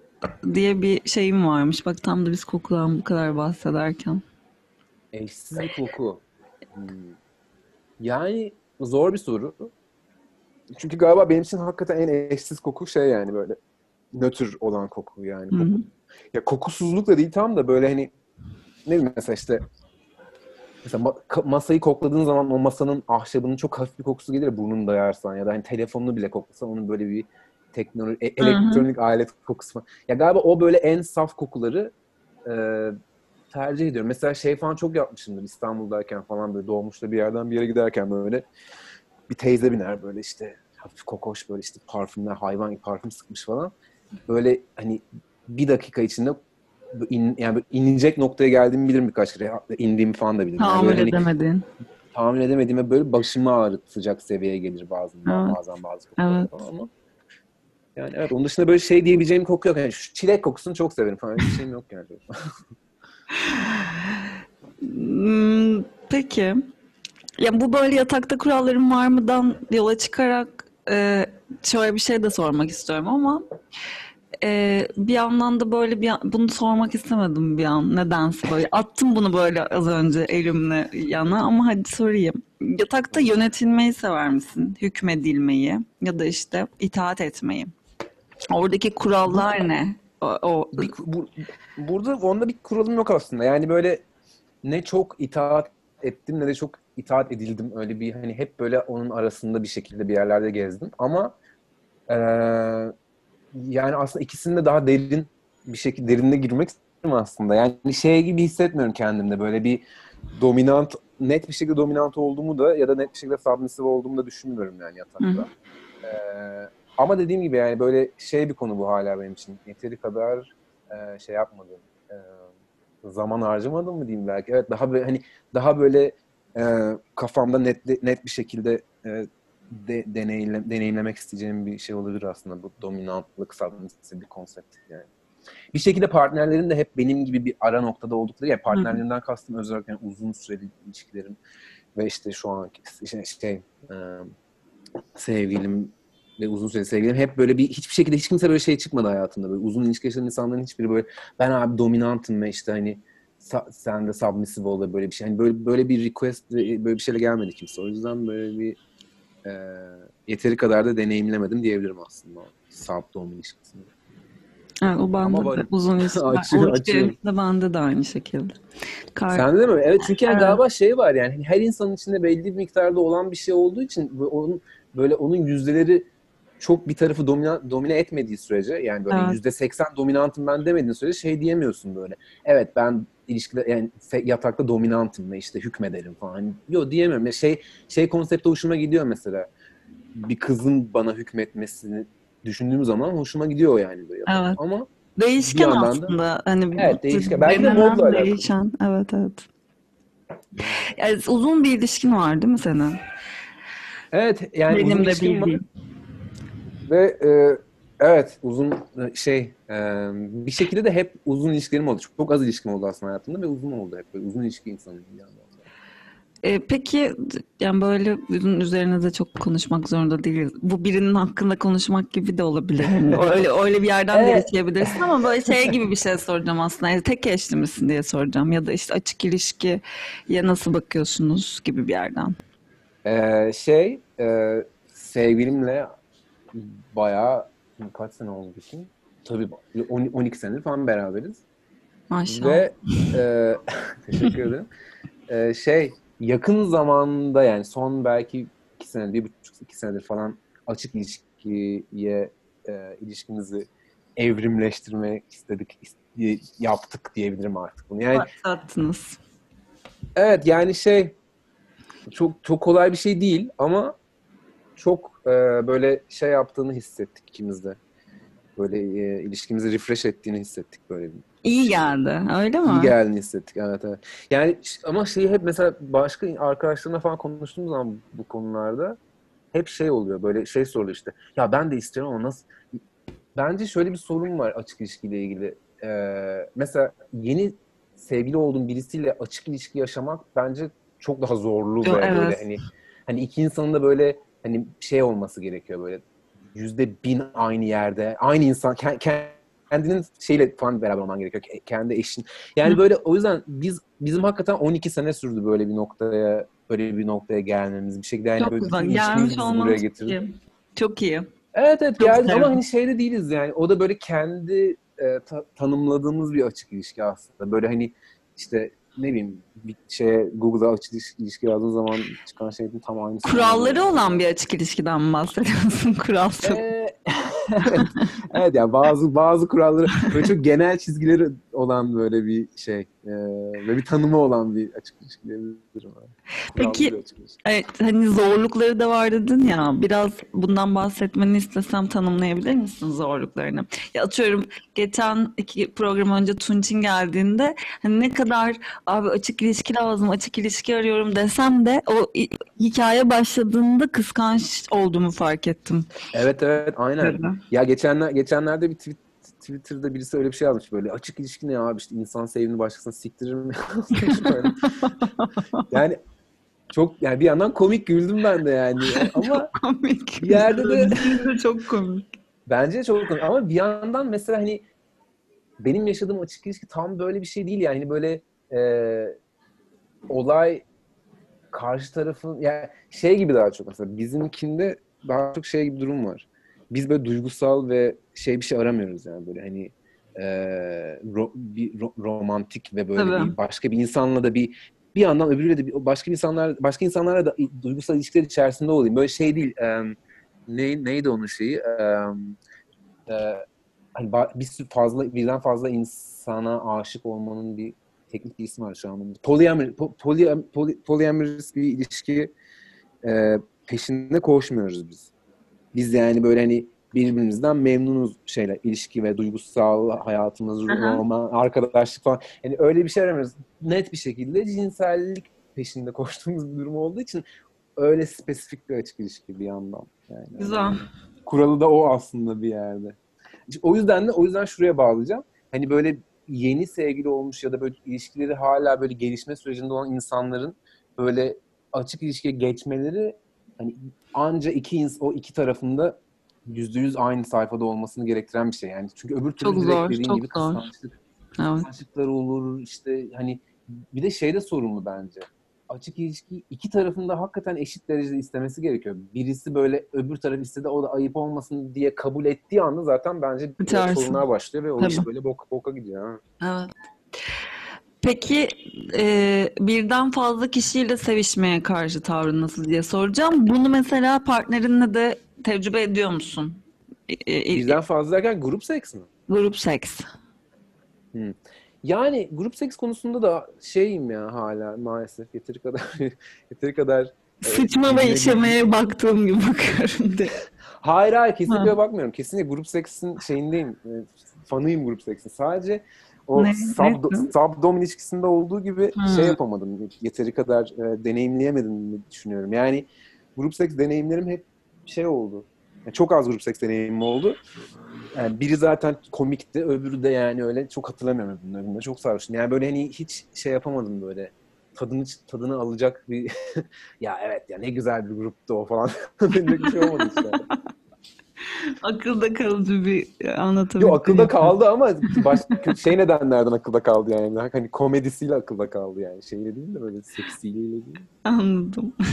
diye bir şeyim varmış. Bak tam da biz kokudan bu kadar bahsederken. Eşsiz bir koku. Hmm. Yani zor bir soru. Çünkü galiba benim için hakikaten en eşsiz koku şey yani böyle nötr olan koku yani. Hı hı. Koku. Ya kokusuzluk da değil tam da böyle hani ne bileyim mesela işte mesela masayı kokladığın zaman o masanın ahşabının çok hafif bir kokusu gelir ya, burnunu dayarsan ya da hani telefonunu bile koklasan onun böyle bir teknoloji elektronik alet kokusu falan. Ya galiba o böyle en saf kokuları e, tercih ediyorum. Mesela şey falan çok yapmışımdır İstanbul'dayken falan böyle doğmuşta bir yerden bir yere giderken böyle bir teyze biner böyle işte hafif kokoş böyle işte parfümler hayvan gibi parfüm sıkmış falan. Böyle hani bir dakika içinde in, yani böyle inilecek noktaya geldiğimi bilirim birkaç kere. indiğimi falan da bilirim. Yani Tahammül böyle hani edemedin. tahammül edemediğime böyle başımı ağrıtacak seviyeye gelir bazen Evet. bazen bazı kokular Evet. falan ama yani evet onun dışında böyle şey diyebileceğim koku yok. Yani şu çilek kokusunu çok severim falan. Bir şeyim yok yani. Hmm, Peki. Ya bu böyle yatakta kuralların var mıdan yola çıkarak e, şöyle bir şey de sormak istiyorum ama e, bir yandan da böyle bir bunu sormak istemedim bir an nedense böyle attım bunu böyle az önce elimle yana ama hadi sorayım. Yatakta yönetilmeyi sever misin? Hükmedilmeyi ya da işte itaat etmeyi. Oradaki kurallar ne? O, o Bir- bu- burada onda bir kuralım yok aslında. Yani böyle ne çok itaat ettim ne de çok itaat edildim. Öyle bir hani hep böyle onun arasında bir şekilde bir yerlerde gezdim. Ama eee, yani aslında ikisinde daha derin bir şekilde derinine girmek istedim aslında. Yani şey gibi hissetmiyorum kendimde. Böyle bir dominant, net bir şekilde dominant olduğumu da ya da net bir şekilde submissive olduğumu da düşünmüyorum yani yatakta. Hı hı. Ama dediğim gibi yani böyle şey bir konu bu hala benim için. Yeteri kadar eee, şey yapmadım. Eee, zaman harcamadım mı diyeyim belki. Evet daha böyle hani daha böyle eee, kafamda net net bir şekilde eee, de, deneyimle, deneyimlemek isteyeceğim bir şey olabilir aslında bu dominantlık submissive bir konsept yani. Bir şekilde partnerlerin de hep benim gibi bir ara noktada oldukları ya partnerlerimden kastım özellikle yani uzun süreli ilişkilerim ve işte şu anki işte şey eee, sevgilim ve uzun süreli sevgilim hep böyle bir hiçbir şekilde hiç kimse böyle şey çıkmadı hayatımda böyle uzun ilişki yaşayan insanların hiçbiri böyle ben abi dominantım ve işte hani sa- sen de submissive ol da böyle bir şey. Hani böyle böyle bir request böyle bir şeyle gelmedi kimse. O yüzden böyle bir e, yeteri kadar da deneyimlemedim diyebilirim aslında sub dom ilişkisini. Evet, o bende Ama böyle- uzun ilişki. Açıyor, açıyor. aynı şekilde. Kar- Sende de mi? Evet çünkü yani Evet. galiba şey var yani her insanın içinde belli bir miktarda olan bir şey olduğu için onun böyle onun yüzdeleri çok bir tarafı domine, domine etmediği sürece yani böyle Evet. yüzde seksen dominantım ben demediğin sürece şey diyemiyorsun böyle. Evet ben ilişkide yani yatakta dominantım ve işte hükmederim falan. Yok diyemiyorum. Ya Şey şey konsepte hoşuma gidiyor mesela. Bir kızın bana hükmetmesini düşündüğüm zaman hoşuma gidiyor yani böyle. Evet. Ama Değişken yandan da- aslında. Hani Evet, değişken. Belki de modla alakalı. Değişen. Evet evet. Yani uzun bir ilişkin var değil mi senin? evet yani Benim de ilişkim var. Ve e, evet uzun e, şey e, bir şekilde de hep uzun ilişkilerim oldu. Çok az ilişkim oldu aslında hayatımda ve uzun oldu hep. Böyle uzun ilişki insanıyım yani. E, peki yani böyle bunun üzerine de çok konuşmak zorunda değiliz. Bu birinin hakkında konuşmak gibi de olabilir. Hani öyle öyle bir yerden de Evet. yaşayabilirsin ama böyle şey gibi bir şey soracağım aslında. Yani tek eşli misin diye soracağım ya da işte açık ilişkiye nasıl bakıyorsunuz gibi bir yerden. E, şey e, sevgilimle bayağı kaç sene oldu bizim? Tabii on- 12 senedir falan beraberiz. Maşallah. Ve e, teşekkür ederim. E, şey yakın zamanda yani son belki iki senedir, bir buçuk iki senedir falan açık ilişkiye e, ilişkimizi evrimleştirmek istedik, is- yaptık diyebilirim artık bunu. Yani Başlattınız. evet yani şey çok çok kolay bir şey değil ama çok e, böyle şey yaptığını hissettik ikimiz de. Böyle e, ilişkimizi refresh ettiğini hissettik böyle İyi geldi. Öyle mi? İyi geldiğini hissettik evet evet. Yani ama şeyi hep mesela başka arkadaşlarımla falan konuştuğum zaman bu konularda hep şey oluyor böyle şey soruluyor işte. Ya ben de istiyorum ama nasıl? Bence şöyle bir sorun var açık ilişkiyle ilgili. Ee, mesela yeni sevgili olduğum birisiyle açık ilişki yaşamak bence çok daha zorlu ve böyle evet. hani hani iki insanın da böyle hani şey olması gerekiyor böyle yüzde bin aynı yerde aynı insan ke- kendinin şeyle falan beraber olman gerekiyor. ke- Kendi eşin. Yani Hı. böyle o yüzden biz bizim hakikaten 12 sene sürdü böyle bir noktaya böyle bir noktaya gelmemiz. Bir şekilde yani Çok böyle güzel. Gelmiş buraya getirdi. Çok iyi. Evet evet Çok geldik ama hani şeyde değiliz yani. O da böyle kendi e, ta- tanımladığımız bir açık ilişki aslında. Böyle hani işte ne bileyim bir şeye Google'a açık ilişki, yazdığın zaman çıkan şeyin tam aynısı. Kuralları olan bir açık ilişkiden mi bahsediyorsun? Kuralsız. Ee, evet, evet yani bazı bazı kuralları böyle çok genel çizgileri olan böyle bir şey e, ve bir tanımı olan bir açık ilişki diyebilirim. Peki. Evet, hani zorlukları da var dedin ya. Biraz bundan bahsetmeni istesem tanımlayabilir misin zorluklarını? Ya atıyorum geçen iki program önce Tunç'in geldiğinde hani ne kadar abi açık ilişki lazım, açık ilişki arıyorum desem de o hikaye başladığında kıskanç olduğumu fark ettim. Evet evet aynen. Dedi. Ya geçenler geçenlerde bir tweet, Twitter'da birisi öyle bir şey yazmış böyle açık ilişki ne abi işte insan sevdiğini başkasına siktirir mi? Yani çok yani bir yandan komik güldüm ben de yani ama Komik. Bir yerde de- çok komik. bence çok komik ama bir yandan mesela hani benim yaşadığım açık ilişki tam böyle bir şey değil yani Hani böyle e, olay karşı tarafın yani şey gibi daha çok mesela bizimkinde daha çok şey gibi durum var. Biz böyle duygusal ve şey bir şey aramıyoruz yani böyle hani e, ro- bir ro- romantik ve böyle Tabii. bir başka bir insanla da bir bir yandan öbürüyle de bir, başka insanlar başka insanlarla da duygusal ilişkiler içerisinde olayım. Böyle şey değil. e, ne neydi onun şeyi? E, e, hani bir sürü fazla birden fazla insana aşık olmanın bir teknik bir ismi var şu an. Polyamor, po, polyam, poly, polyamorous bir ilişki e, peşinde koşmuyoruz biz. Biz yani böyle hani birbirimizden memnunuz şeyler, ilişki ve duygusal hayatımız, roman, arkadaşlık falan. Yani öyle bir şey aramıyoruz. Net bir şekilde cinsellik peşinde koştuğumuz bir durum olduğu için öyle spesifik bir açık ilişki bir yandan. Yani Güzel. Kuralı da o aslında bir yerde. O yüzden de o yüzden şuraya bağlayacağım. Hani böyle yeni sevgili olmuş ya da böyle ilişkileri hala böyle gelişme sürecinde olan insanların böyle açık ilişkiye geçmeleri hani anca iki ins o iki tarafında yüzde yüz aynı sayfada olmasını gerektiren bir şey yani. Çünkü öbür türlü Çok direkt zor, dediğin çok gibi zor. kıskançlık, Evet. kıskançlıklar olur işte hani bir de şeyde sorumlu bence. Açık ilişki iki tarafında hakikaten eşit derecede istemesi gerekiyor. Birisi böyle öbür taraf istedi o da ayıp olmasın diye kabul ettiği anda zaten bence sorunlar başlıyor ve o Tabii. iş böyle boka, boka gidiyor. Ha. Evet. Peki e, birden fazla kişiyle sevişmeye karşı tavrın nasıl diye soracağım. Bunu mesela partnerinle de tecrübe ediyor musun? E, e, Birden fazla derken grup seks mi? Grup seks. Yani grup seks konusunda da şeyim ya hala maalesef yeteri kadar yeteri kadar e, Sıçma ve bilme- işemeye baktığım gibi bakıyorum diye. Hayır hayır kesinlikle Ha. bakmıyorum. Kesinlikle grup seksin şeyindeyim. e, Fanıyım grup seksin. Sadece o Ne- sub, ne? sub-dom ilişkisinde olduğu gibi Hmm. şey yapamadım. Yeteri kadar e, deneyimleyemedim diye düşünüyorum. Yani grup seks deneyimlerim hep şey oldu. Yani çok az grup seks deneyimim oldu. Yani biri zaten komikti, öbürü de yani öyle çok hatırlamıyorum bunların Çok sarhoştum. Yani böyle hani hiç şey yapamadım böyle. Tadını tadını alacak bir ya evet ya ne güzel bir gruptu o falan. Böyle bir şey olmadı işte. Akılda kalıcı bir anlatabildim. Yok akılda kaldı ama başka şey nedenlerden akılda kaldı yani. Hani komedisiyle akılda kaldı yani. Şeyle değil de böyle seksiyle değil. Anladım.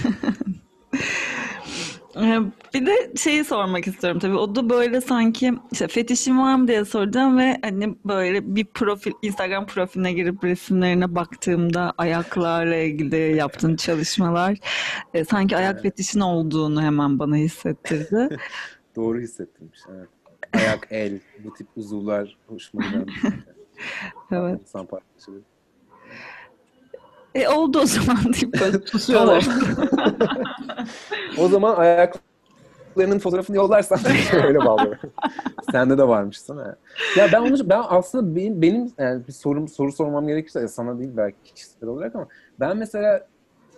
Ee, Bir de şeyi sormak istiyorum tabii. O da böyle sanki işte fetişin var mı diye soracağım ve hani böyle bir profil Instagram profiline girip resimlerine baktığımda ayaklarla ilgili yaptığın çalışmalar e, sanki ayak Evet. fetişin olduğunu hemen bana hissettirdi. Doğru hissettirmiş. Evet. Ayak, el, bu tip uzuvlar hoşuma giden. Evet. İnsan parçaları. E oldu o zaman deyip böyle susuyorlar. O zaman ayaklarının fotoğrafını yollarsan öyle bağlıyorum. Sende de varmış sana. Ya ben onu ben aslında benim, benim yani bir sorum soru sormam gerekirse sana değil belki kişisel olarak ama ben mesela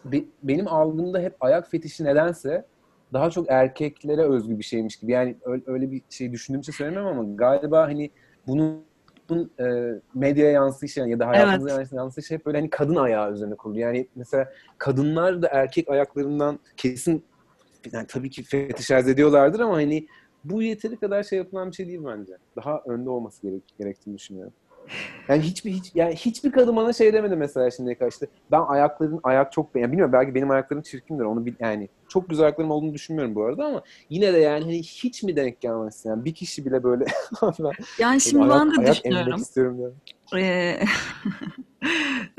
be- benim algımda hep ayak fetişi nedense daha çok erkeklere özgü bir şeymiş gibi. Yani öyle, öyle bir şey düşündüğüm için söylemiyorum ama galiba hani bunun e, medyaya yansıyışı ya da hayatımıza Evet. yansıyışı hep böyle hani kadın ayağı üzerine kurulu. Yani mesela kadınlar da erkek ayaklarından kesin yani tabii ki fetişize ediyorlardır ama hani bu yeteri kadar şey yapılan bir şey değil bence. Daha önde olması gerek, gerektiğini düşünüyorum. Yani hiçbir hiç yani hiçbir kadın bana şey demedi mesela şimdiye kadar işte ben ayakların ayak çok beğen bilmiyorum belki benim ayaklarım çirkindir onu bil, yani çok güzel ayaklarım olduğunu düşünmüyorum bu arada ama yine de yani hani hiç mi denk gelmezsin yani bir kişi bile böyle ben Yani şimdi ayak, ben de ayak düşünüyorum. istiyorum. Ee,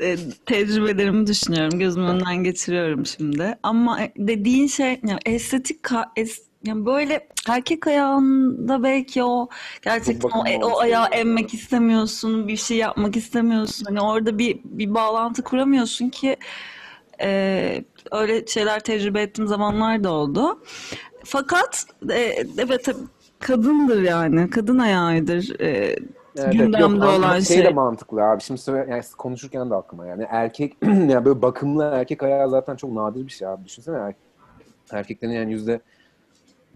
e, tecrübelerimi düşünüyorum. Gözümün önünden geçiriyorum şimdi. Ama e, dediğin şey yani estetik ka- es- Yani böyle erkek ayağında belki o gerçekten o, bakımlı o ayağı emmek istemiyorsun, bir şey yapmak istemiyorsun. Hani orada bir bir bağlantı kuramıyorsun ki e, öyle şeyler tecrübe ettiğim zamanlar da oldu. Fakat e, evet tabii kadındır yani, kadın ayağıdır e, Evet, gündemde Yok, olan şey şey. de mantıklı abi. Şimdi söyle, yani konuşurken de aklıma yani erkek yani böyle bakımlı erkek ayağı zaten çok nadir bir şey abi. Düşünsene er- erkeklerin yani yüzde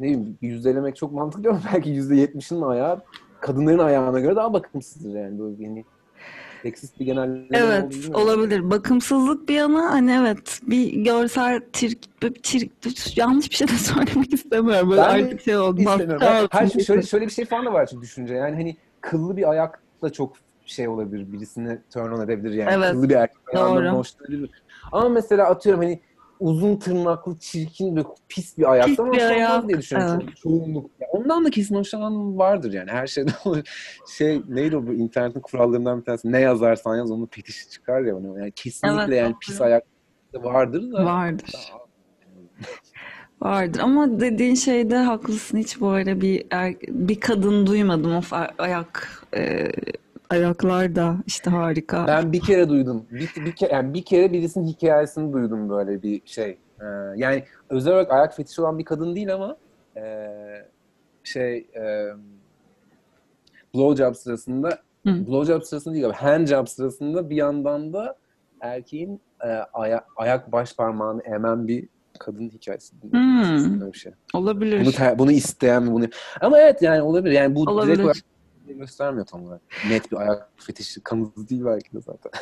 ne bileyim yüzdelemek çok mantıklı ama belki yüzde yetmişinin ayağı kadınların ayağına göre daha bakımsızdır yani böyle yani seksist bir genelleme Evet, bilmiyorum. olabilir. Bakımsızlık bir yana hani evet bir görsel tirk, bir yanlış bir şey de söylemek istemiyorum. Böyle Ben artık şey oldu. Her altında. şey şöyle şöyle bir şey falan da var çünkü düşünce. Yani hani kıllı bir ayak da çok şey olabilir. Birisini turn on edebilir yani. Evet, Kıllı bir erkek doğru. hoşlanabilir. Ama mesela atıyorum hani uzun tırnaklı, çirkin ve pis bir Pis ayaktan bir hoşlanmaz ayak, diye düşünüyorum. evet. Çoğunluk. Ondan da kesin hoşlanan vardır yani. Her şeyden olur. Şey neydi o bu internetin kurallarından bir tanesi. Ne yazarsan yaz onun fetişi çıkar ya. Yani kesinlikle Evet, yani pis ayak vardır da. Vardır. Vardır ama dediğin şeyde haklısın. Hiç böyle bir er- bir kadın duymadım. A- ayak e, ayaklar da işte harika. Ben bir kere duydum. Bir, bir kere yani bir kere birisinin hikayesini duydum böyle bir şey. Ee, yani özel olarak ayak fetişi olan bir kadın değil ama e, şey e, blowjob sırasında Hı. blowjob sırasında değil ama handjob sırasında bir yandan da erkeğin e, aya- ayak baş parmağını emen bir kadın hikayesi. Hmm. Bir şey. Olabilir. Bunu te- bunu isteyen bunu ama evet yani olabilir. Yani bu Olabilir. direkt olarak göstermiyor tam olarak. Net bir ayak fetişi kanıtı değil belki de zaten.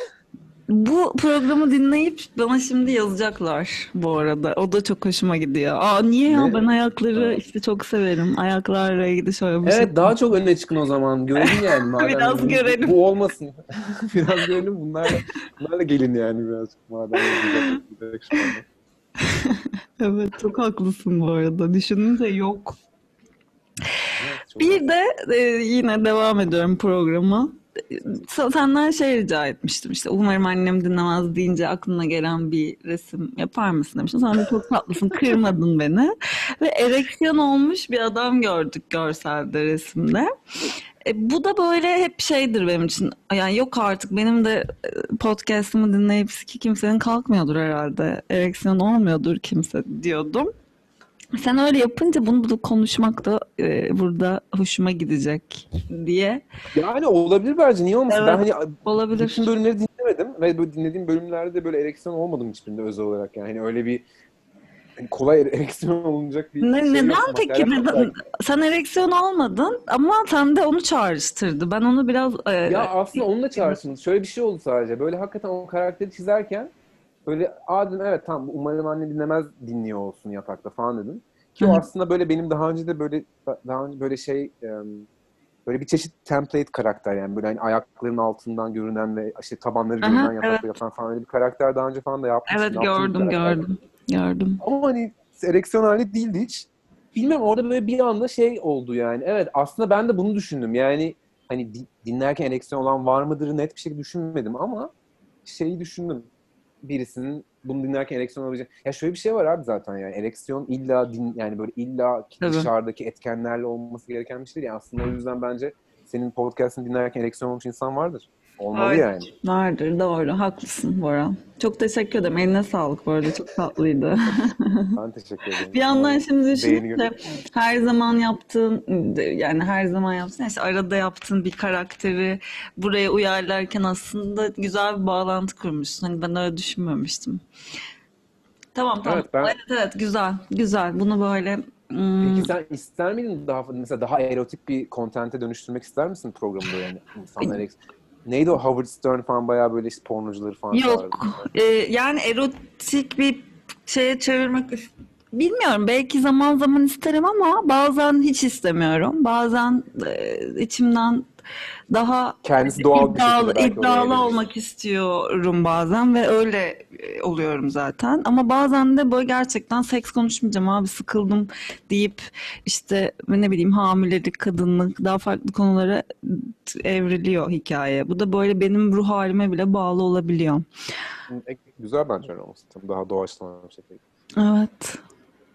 Bu programı dinleyip bana şimdi yazacaklar bu arada. O da çok hoşuma gidiyor. Aa niye ya Ne? ben ayakları işte çok severim. Ayaklarla ilgili şöyle bir şey. Evet daha çok öne çıkın o zaman. Görelim yani. Madem Biraz bu, görelim. Bu olmasın. biraz görelim. Bunlarla, bunlarla gelin yani birazcık. Madem anda. Evet çok haklısın bu arada. Düşününce yok. Bir de e, yine devam ediyorum programa. Senden şey rica etmiştim işte umarım annem dinlemez deyince aklına gelen bir resim yapar mısın demiştim. Sen de çok tatlısın kırmadın beni. Ve ereksiyon olmuş bir adam gördük görselde resimde. E, bu da böyle hep şeydir benim için. Yani yok artık benim de e, podcast'ımı dinleyip ki kimsenin kalkmıyordur herhalde. Ereksiyon olmuyordur kimse diyordum. Sen öyle yapınca bunu da konuşmak da e, burada hoşuma gidecek diye Yani olabilir bence. Niye olmasın? Ben Evet. hani olabilir. bütün bölümleri dinlemedim ve böyle dinlediğim bölümlerde de böyle ereksiyon olmadım hiçbirinde özel olarak. Yani hani öyle bir hani kolay ereksiyon olunacak bir Ne, şey neden yok. peki? Neden? belki. Sen ereksiyon olmadın ama sen de onu çağrıştırdı. Ben onu biraz e, Ya aslında onunla çağrıştınız. Şöyle bir şey oldu sadece. Böyle hakikaten o karakteri çizerken böyle aa dedim evet tamam umarım anne dinlemez dinliyor olsun yatakta falan dedim. Ki o aslında böyle benim daha önce de böyle daha önce böyle şey böyle bir çeşit template karakter yani böyle hani ayaklarının altından görünen ve işte tabanları Aha, görünen yatakta evet. yatan falan öyle bir karakter daha önce falan da yapmıştım. evet gördüm gördüm gördüm. Ama hani ereksiyon hali değildi hiç. Bilmem orada böyle bir anda şey oldu yani. Evet aslında ben de bunu düşündüm. Yani hani di- dinlerken ereksiyon olan var mıdır net bir şekilde düşünmedim ama şeyi düşündüm. Birisinin bunu dinlerken ereksiyon olabilecek. Ya şöyle bir şey var abi zaten yani ereksiyon illa din yani böyle illa Tabii. dışarıdaki etkenlerle olması gereken bir şey değil. Yani aslında o yüzden bence senin podcast'ını dinlerken ereksiyon olmuş insan vardır. Olmalı Vardır. yani. Vardır doğru haklısın Bora. Çok teşekkür ederim. Eline sağlık bu arada çok tatlıydı. Ben teşekkür ederim. Bir yandan şimdi düşününce her zaman yaptığın yani her zaman yaptığın işte arada yaptığın bir karakteri buraya uyarlarken aslında güzel bir bağlantı kurmuşsun. Hani ben öyle düşünmemiştim. Tamam tamam. Evet, ben- Evet evet güzel güzel. Bunu böyle hmm, Peki sen ister miydin daha mesela daha erotik bir kontente dönüştürmek ister misin programda yani insanlar eks- Neydi o Howard Stern falan bayağı böyle pornocuları falan Yok. Ee, yani erotik bir şeye çevirmek bilmiyorum. Belki zaman zaman isterim ama bazen hiç istemiyorum. Bazen e, içimden daha Kendisi doğal bir iddialı, iddialı olmak istiyorum bazen ve öyle e, oluyorum zaten. Ama bazen de böyle gerçekten seks konuşmayacağım abi sıkıldım deyip işte ne bileyim hamilelik, kadınlık daha farklı konulara evriliyor hikaye. Bu da böyle benim ruh halime bile bağlı olabiliyor. E, Güzel bence öyle olması. Daha doğaçlama bir şekilde. Evet.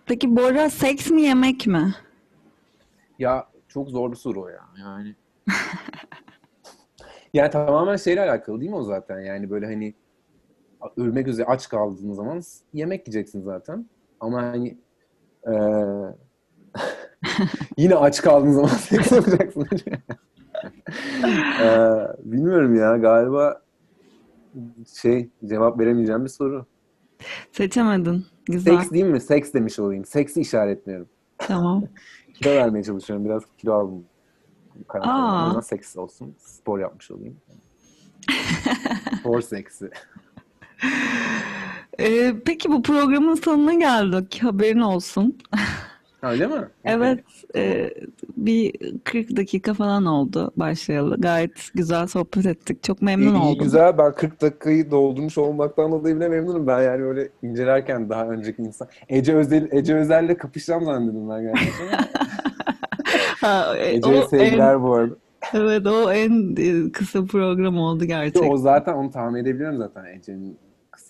Peki Bora seks mi yemek mi? Ya çok zor bir soru ya. Yani yani tamamen şeyle alakalı değil mi o zaten? Yani böyle hani ölmek üzere aç kaldığın zaman yemek yiyeceksin zaten. Ama hani eee, yine aç kaldığın zaman seks yapacaksın. Eee, bilmiyorum ya galiba şey cevap veremeyeceğim bir soru. Seçemedin. Güzel. Seks değil mi? Seks demiş olayım. Seksi işaretliyorum. Tamam. Kilo vermeye çalışıyorum. Biraz kilo aldım. Karantinada. Seks olsun. Spor yapmış olayım. Spor seksi. Ee, peki bu programın sonuna geldik. Haberin olsun. Öyle mi? Evet, e, bir 40 dakika falan oldu başlayalı. Gayet güzel sohbet ettik. Çok memnun İyi, iyi, oldum. güzel. Ben 40 dakikayı doldurmuş olmaktan dolayı bile memnunum. Ben yani öyle incelerken daha önceki insan. Ece Özel, Ece Özel'le kapışacağım zannediyordum ben gerçekten. Ha, e, Ece'ye sevgiler en, bu arada. evet o en e, kısa program oldu gerçekten. O zaten onu tahmin edebiliyorum zaten Ece'nin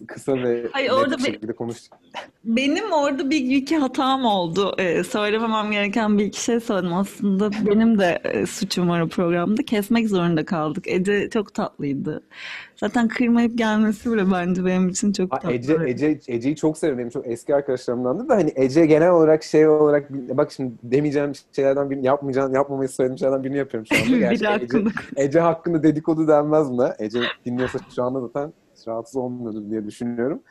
kısa, ve Hayır, orada bir şekilde konuştuk. Benim orada bir iki hatam oldu. Ee, söylememem gereken bir iki şey söyledim. Aslında benim de e, suçum var o programda. Kesmek zorunda kaldık. Ece çok tatlıydı. Zaten kırmayıp gelmesi bile bence benim için çok Ha, tatlı. Ece, Ece, Ece'yi çok severim. Benim çok eski arkadaşlarımdandı da hani Ece genel olarak şey olarak bak şimdi demeyeceğim şeylerden birini yapmayacağım, yapmamayı söylediğim şeylerden birini yapıyorum şu anda. De Ece. Ece hakkında dedikodu denmez buna. Ece dinliyorsa şu anda zaten rahatsız olmuyordur diye düşünüyorum.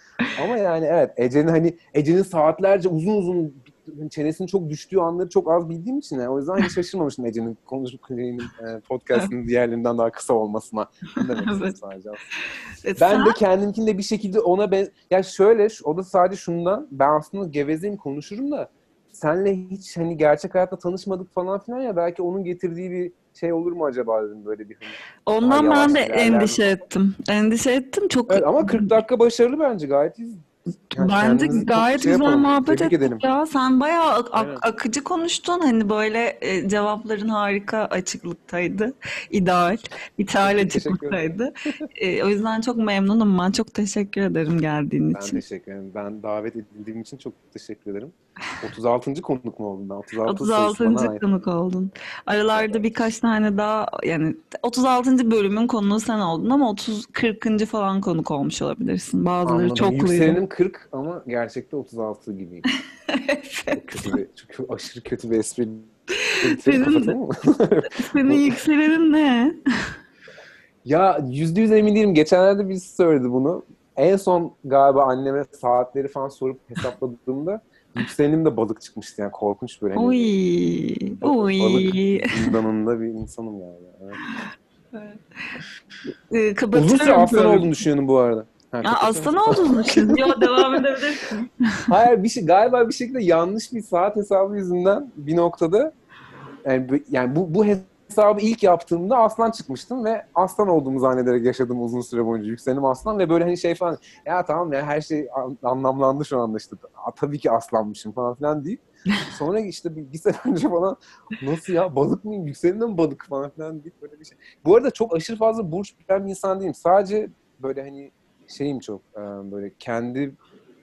Ama yani evet Ece'nin hani Ece'nin saatlerce uzun uzun çenesinin çok düştüğü anları çok az bildiğim için yani o yüzden hiç şaşırmamıştım Ece'nin konuşup e, podcast'ın diğerlerinden daha kısa olmasına. Evet. sadece aslında. E, Ben sen- de kendimkinde bir şekilde ona ben ya şöyle o da sadece şundan ben aslında gevezeyim konuşurum da senle hiç hani gerçek hayatta tanışmadık falan filan ya belki onun getirdiği bir şey olur mu acaba dedim böyle bir hani. Ondan ben de endişe ettim. Endişe ettim. Çok Evet ama 40 dakika başarılı bence gayet iyi. Yani Bence gayet şey güzel yapalım, muhabbet tebrik ettik edelim. ya. Sen bayağı ak- ak- Aynen. akıcı konuştun. Hani böyle e, cevapların harika açıklıktaydı. İdeal. İdeal açıklıktaydı. E, o yüzden çok memnunum ben. Çok teşekkür ederim geldiğin Ben için. teşekkür ederim. Ben davet edildiğim için çok teşekkür ederim. 36. konuk mu oldum ben? 36, 36. sayısı bana ait. konuk oldun. Aralarda birkaç tane daha yani 36. bölümün konuğu sen oldun ama 30 40. falan konuk olmuş olabilirsin. Bazıları Anladım. çokluydu. Yükselenim 40 ama gerçekte 36 gibiyim. Çok kötü bir, çok aşırı kötü bir espri. Senin? Senin yükselenin ne? ya yüzde yüz emin değilim. Geçenlerde birisi söyledi bunu. En son galiba anneme saatleri falan sorup hesapladığımda yükselenim de balık çıkmıştı. Yani korkunç böyle. Hani Oy. Oy. balık zindanında bir insanım galiba. Evet. Ee, Uzun süre aslan olduğunu düşünüyordum bu arada. Ha, Ya aslan olduğunu düşün. Yo devam edebilirsin. Hayır bir şey galiba bir şekilde yanlış bir saat hesabı yüzünden bir noktada yani, yani bu, bu hesabı ilk yaptığımda aslan çıkmıştım ve aslan olduğumu zannederek yaşadım uzun süre boyunca. Yükselenim aslan ve böyle hani şey falan ya tamam ya her şey an- anlamlandı şu anda işte "Aa, tabii ki aslanmışım falan filan deyip sonra işte bir, bir sene önce falan nasıl ya balık mıyım yükselenim mi balık falan filan deyip böyle bir şey. Bu arada çok aşırı fazla burç bilen bir insan değilim. Sadece böyle hani şeyim çok böyle kendi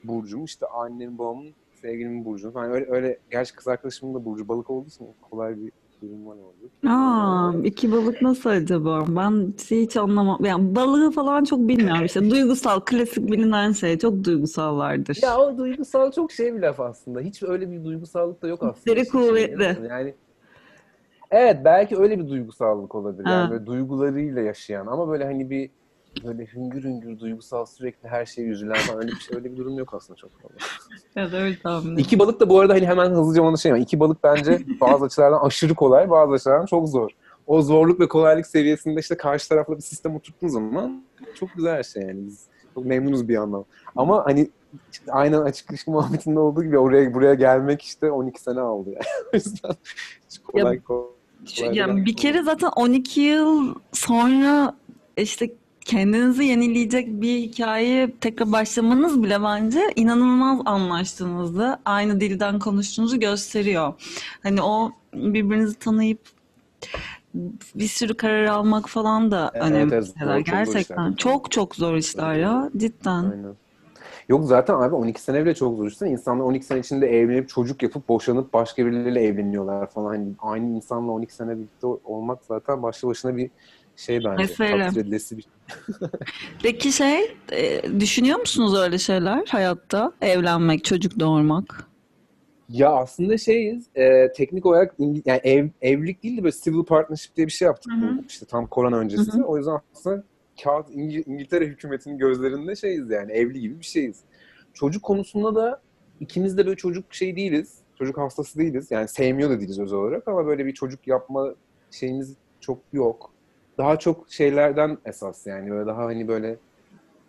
burcum işte annemin babamın sevgilimin burcu falan öyle, öyle gerçi kız arkadaşımın da burcu balık olduğu için kolay bir durum var orada. Aa, iki balık nasıl acaba? Ben hiç anlamam. Yani balığı falan çok bilmiyorum. İşte duygusal, klasik bilinen şey. Çok duygusallardır. Ya o duygusal çok şey bir laf aslında. Hiç öyle bir duygusallık da yok aslında. İçinde, kuvvetli. Yani evet belki öyle bir duygusallık olabilir. Yani Ha. böyle duygularıyla yaşayan ama böyle hani bir böyle hüngür hüngür duygusal sürekli her şeye üzülen falan öyle bir şey öyle bir durum yok aslında çok fazla. Da öyle tahmin. İki balık da bu arada hani hemen hızlıca onu şey İki balık bence bazı açılardan aşırı kolay, bazı açılardan çok zor. O zorluk ve kolaylık seviyesinde işte karşı tarafla bir sistem oturttuğun zaman çok güzel her şey yani. Biz çok memnunuz bir yandan. Ama hani işte aynen açık ilişki muhabbetinde olduğu gibi oraya buraya gelmek işte 12 sene aldı yani. o yüzden kolay kolay. Şu- kolay Yani bir kere zaten 12 yıl sonra işte kendinizi yenileyecek bir hikayeye tekrar başlamanız bile bence inanılmaz anlaştığınızı, aynı dilden konuştuğunuzu gösteriyor. Hani o birbirinizi tanıyıp bir sürü karar almak falan da Evet, önemli evet, zor. Gerçekten çok çok zor işler ya cidden. Aynen. Yok zaten abi 12 sene bile çok zor. Düşünsene insanlar 12 sene içinde evlenip çocuk yapıp boşanıp başka birileriyle evleniyorlar falan. Hani aynı insanla 12 sene birlikte olmak zaten başlı başına bir şey bence. Mesele. Takdir edilesi bir Peki şey, e, düşünüyor musunuz öyle şeyler hayatta? Evlenmek, çocuk doğurmak. Ya aslında şeyiz, e, teknik olarak yani ev, evlilik değil de böyle civil partnership diye bir şey yaptık. Hı hı. bu işte tam korona öncesi. Hı hı. O yüzden aslında kağıt İngi- İngiltere hükümetinin gözlerinde şeyiz yani evli gibi bir şeyiz. Çocuk konusunda da ikimiz de böyle çocuk şey değiliz. Çocuk hastası değiliz. Yani sevmiyor da değiliz özel olarak ama böyle bir çocuk yapma şeyimiz çok yok. Daha çok şeylerden esas yani böyle daha hani böyle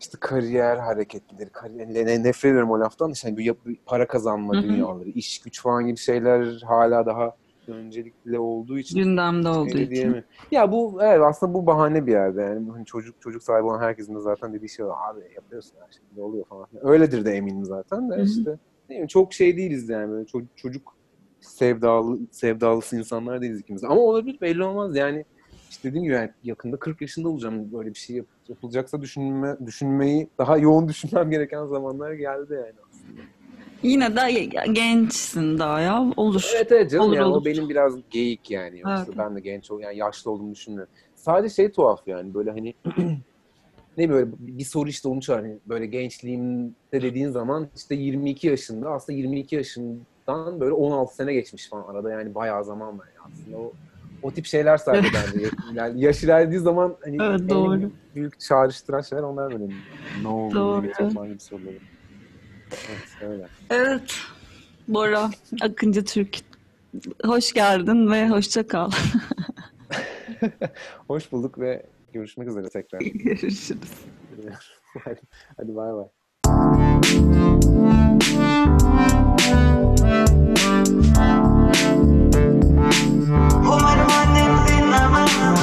işte kariyer hareketleri, kariyer, ne- nefret ediyorum o laftan. İşte hani bu yap- para kazanma Hı hı. dünyaları, iş güç falan gibi şeyler hala daha öncelikli olduğu için Gündemde olduğu için. diyemem. Ya bu evet aslında bu bahane bir yerde yani hani çocuk çocuk sahibi olan herkesin de zaten dediği şey var. Abi yapıyorsun her şey ne oluyor falan. Öyledir de eminim zaten de işte ne bileyim, çok şey değiliz yani böyle çocuk, çocuk sevdalı sevdalısı insanlar değiliz ikimiz. Ama olabilir belli olmaz yani işte dediğim gibi yani yakında 40 yaşında olacağım böyle bir şey yap- yapılacaksa düşünme, düşünmeyi daha yoğun düşünmem gereken zamanlar geldi yani. Yine de gençsin daha ya. Olur. Evet evet canım Olur, yani olur. o benim biraz geyik yani. Yoksa Evet. ben de genç ol yani yaşlı olduğumu düşünmüyorum. Sadece şey tuhaf yani böyle hani ne böyle bir soru işte onu çağır. Hani böyle gençliğimde dediğin zaman işte 22 yaşında aslında 22 yaşından böyle 16 sene geçmiş falan arada yani bayağı zaman var yani aslında o o tip şeyler sadece bence. Yani yaş ilerlediği zaman hani Evet, en doğru. büyük çağrıştıran şeyler onlar böyle. Ne oldu? Doğru. Gibi soruları. Evet öyle. Evet. Bora Akıncı Türk. Hoş geldin ve hoşça kal. Hoş bulduk ve görüşmek üzere tekrar. Görüşürüz. hadi, hadi bay bay. Umar my, din naman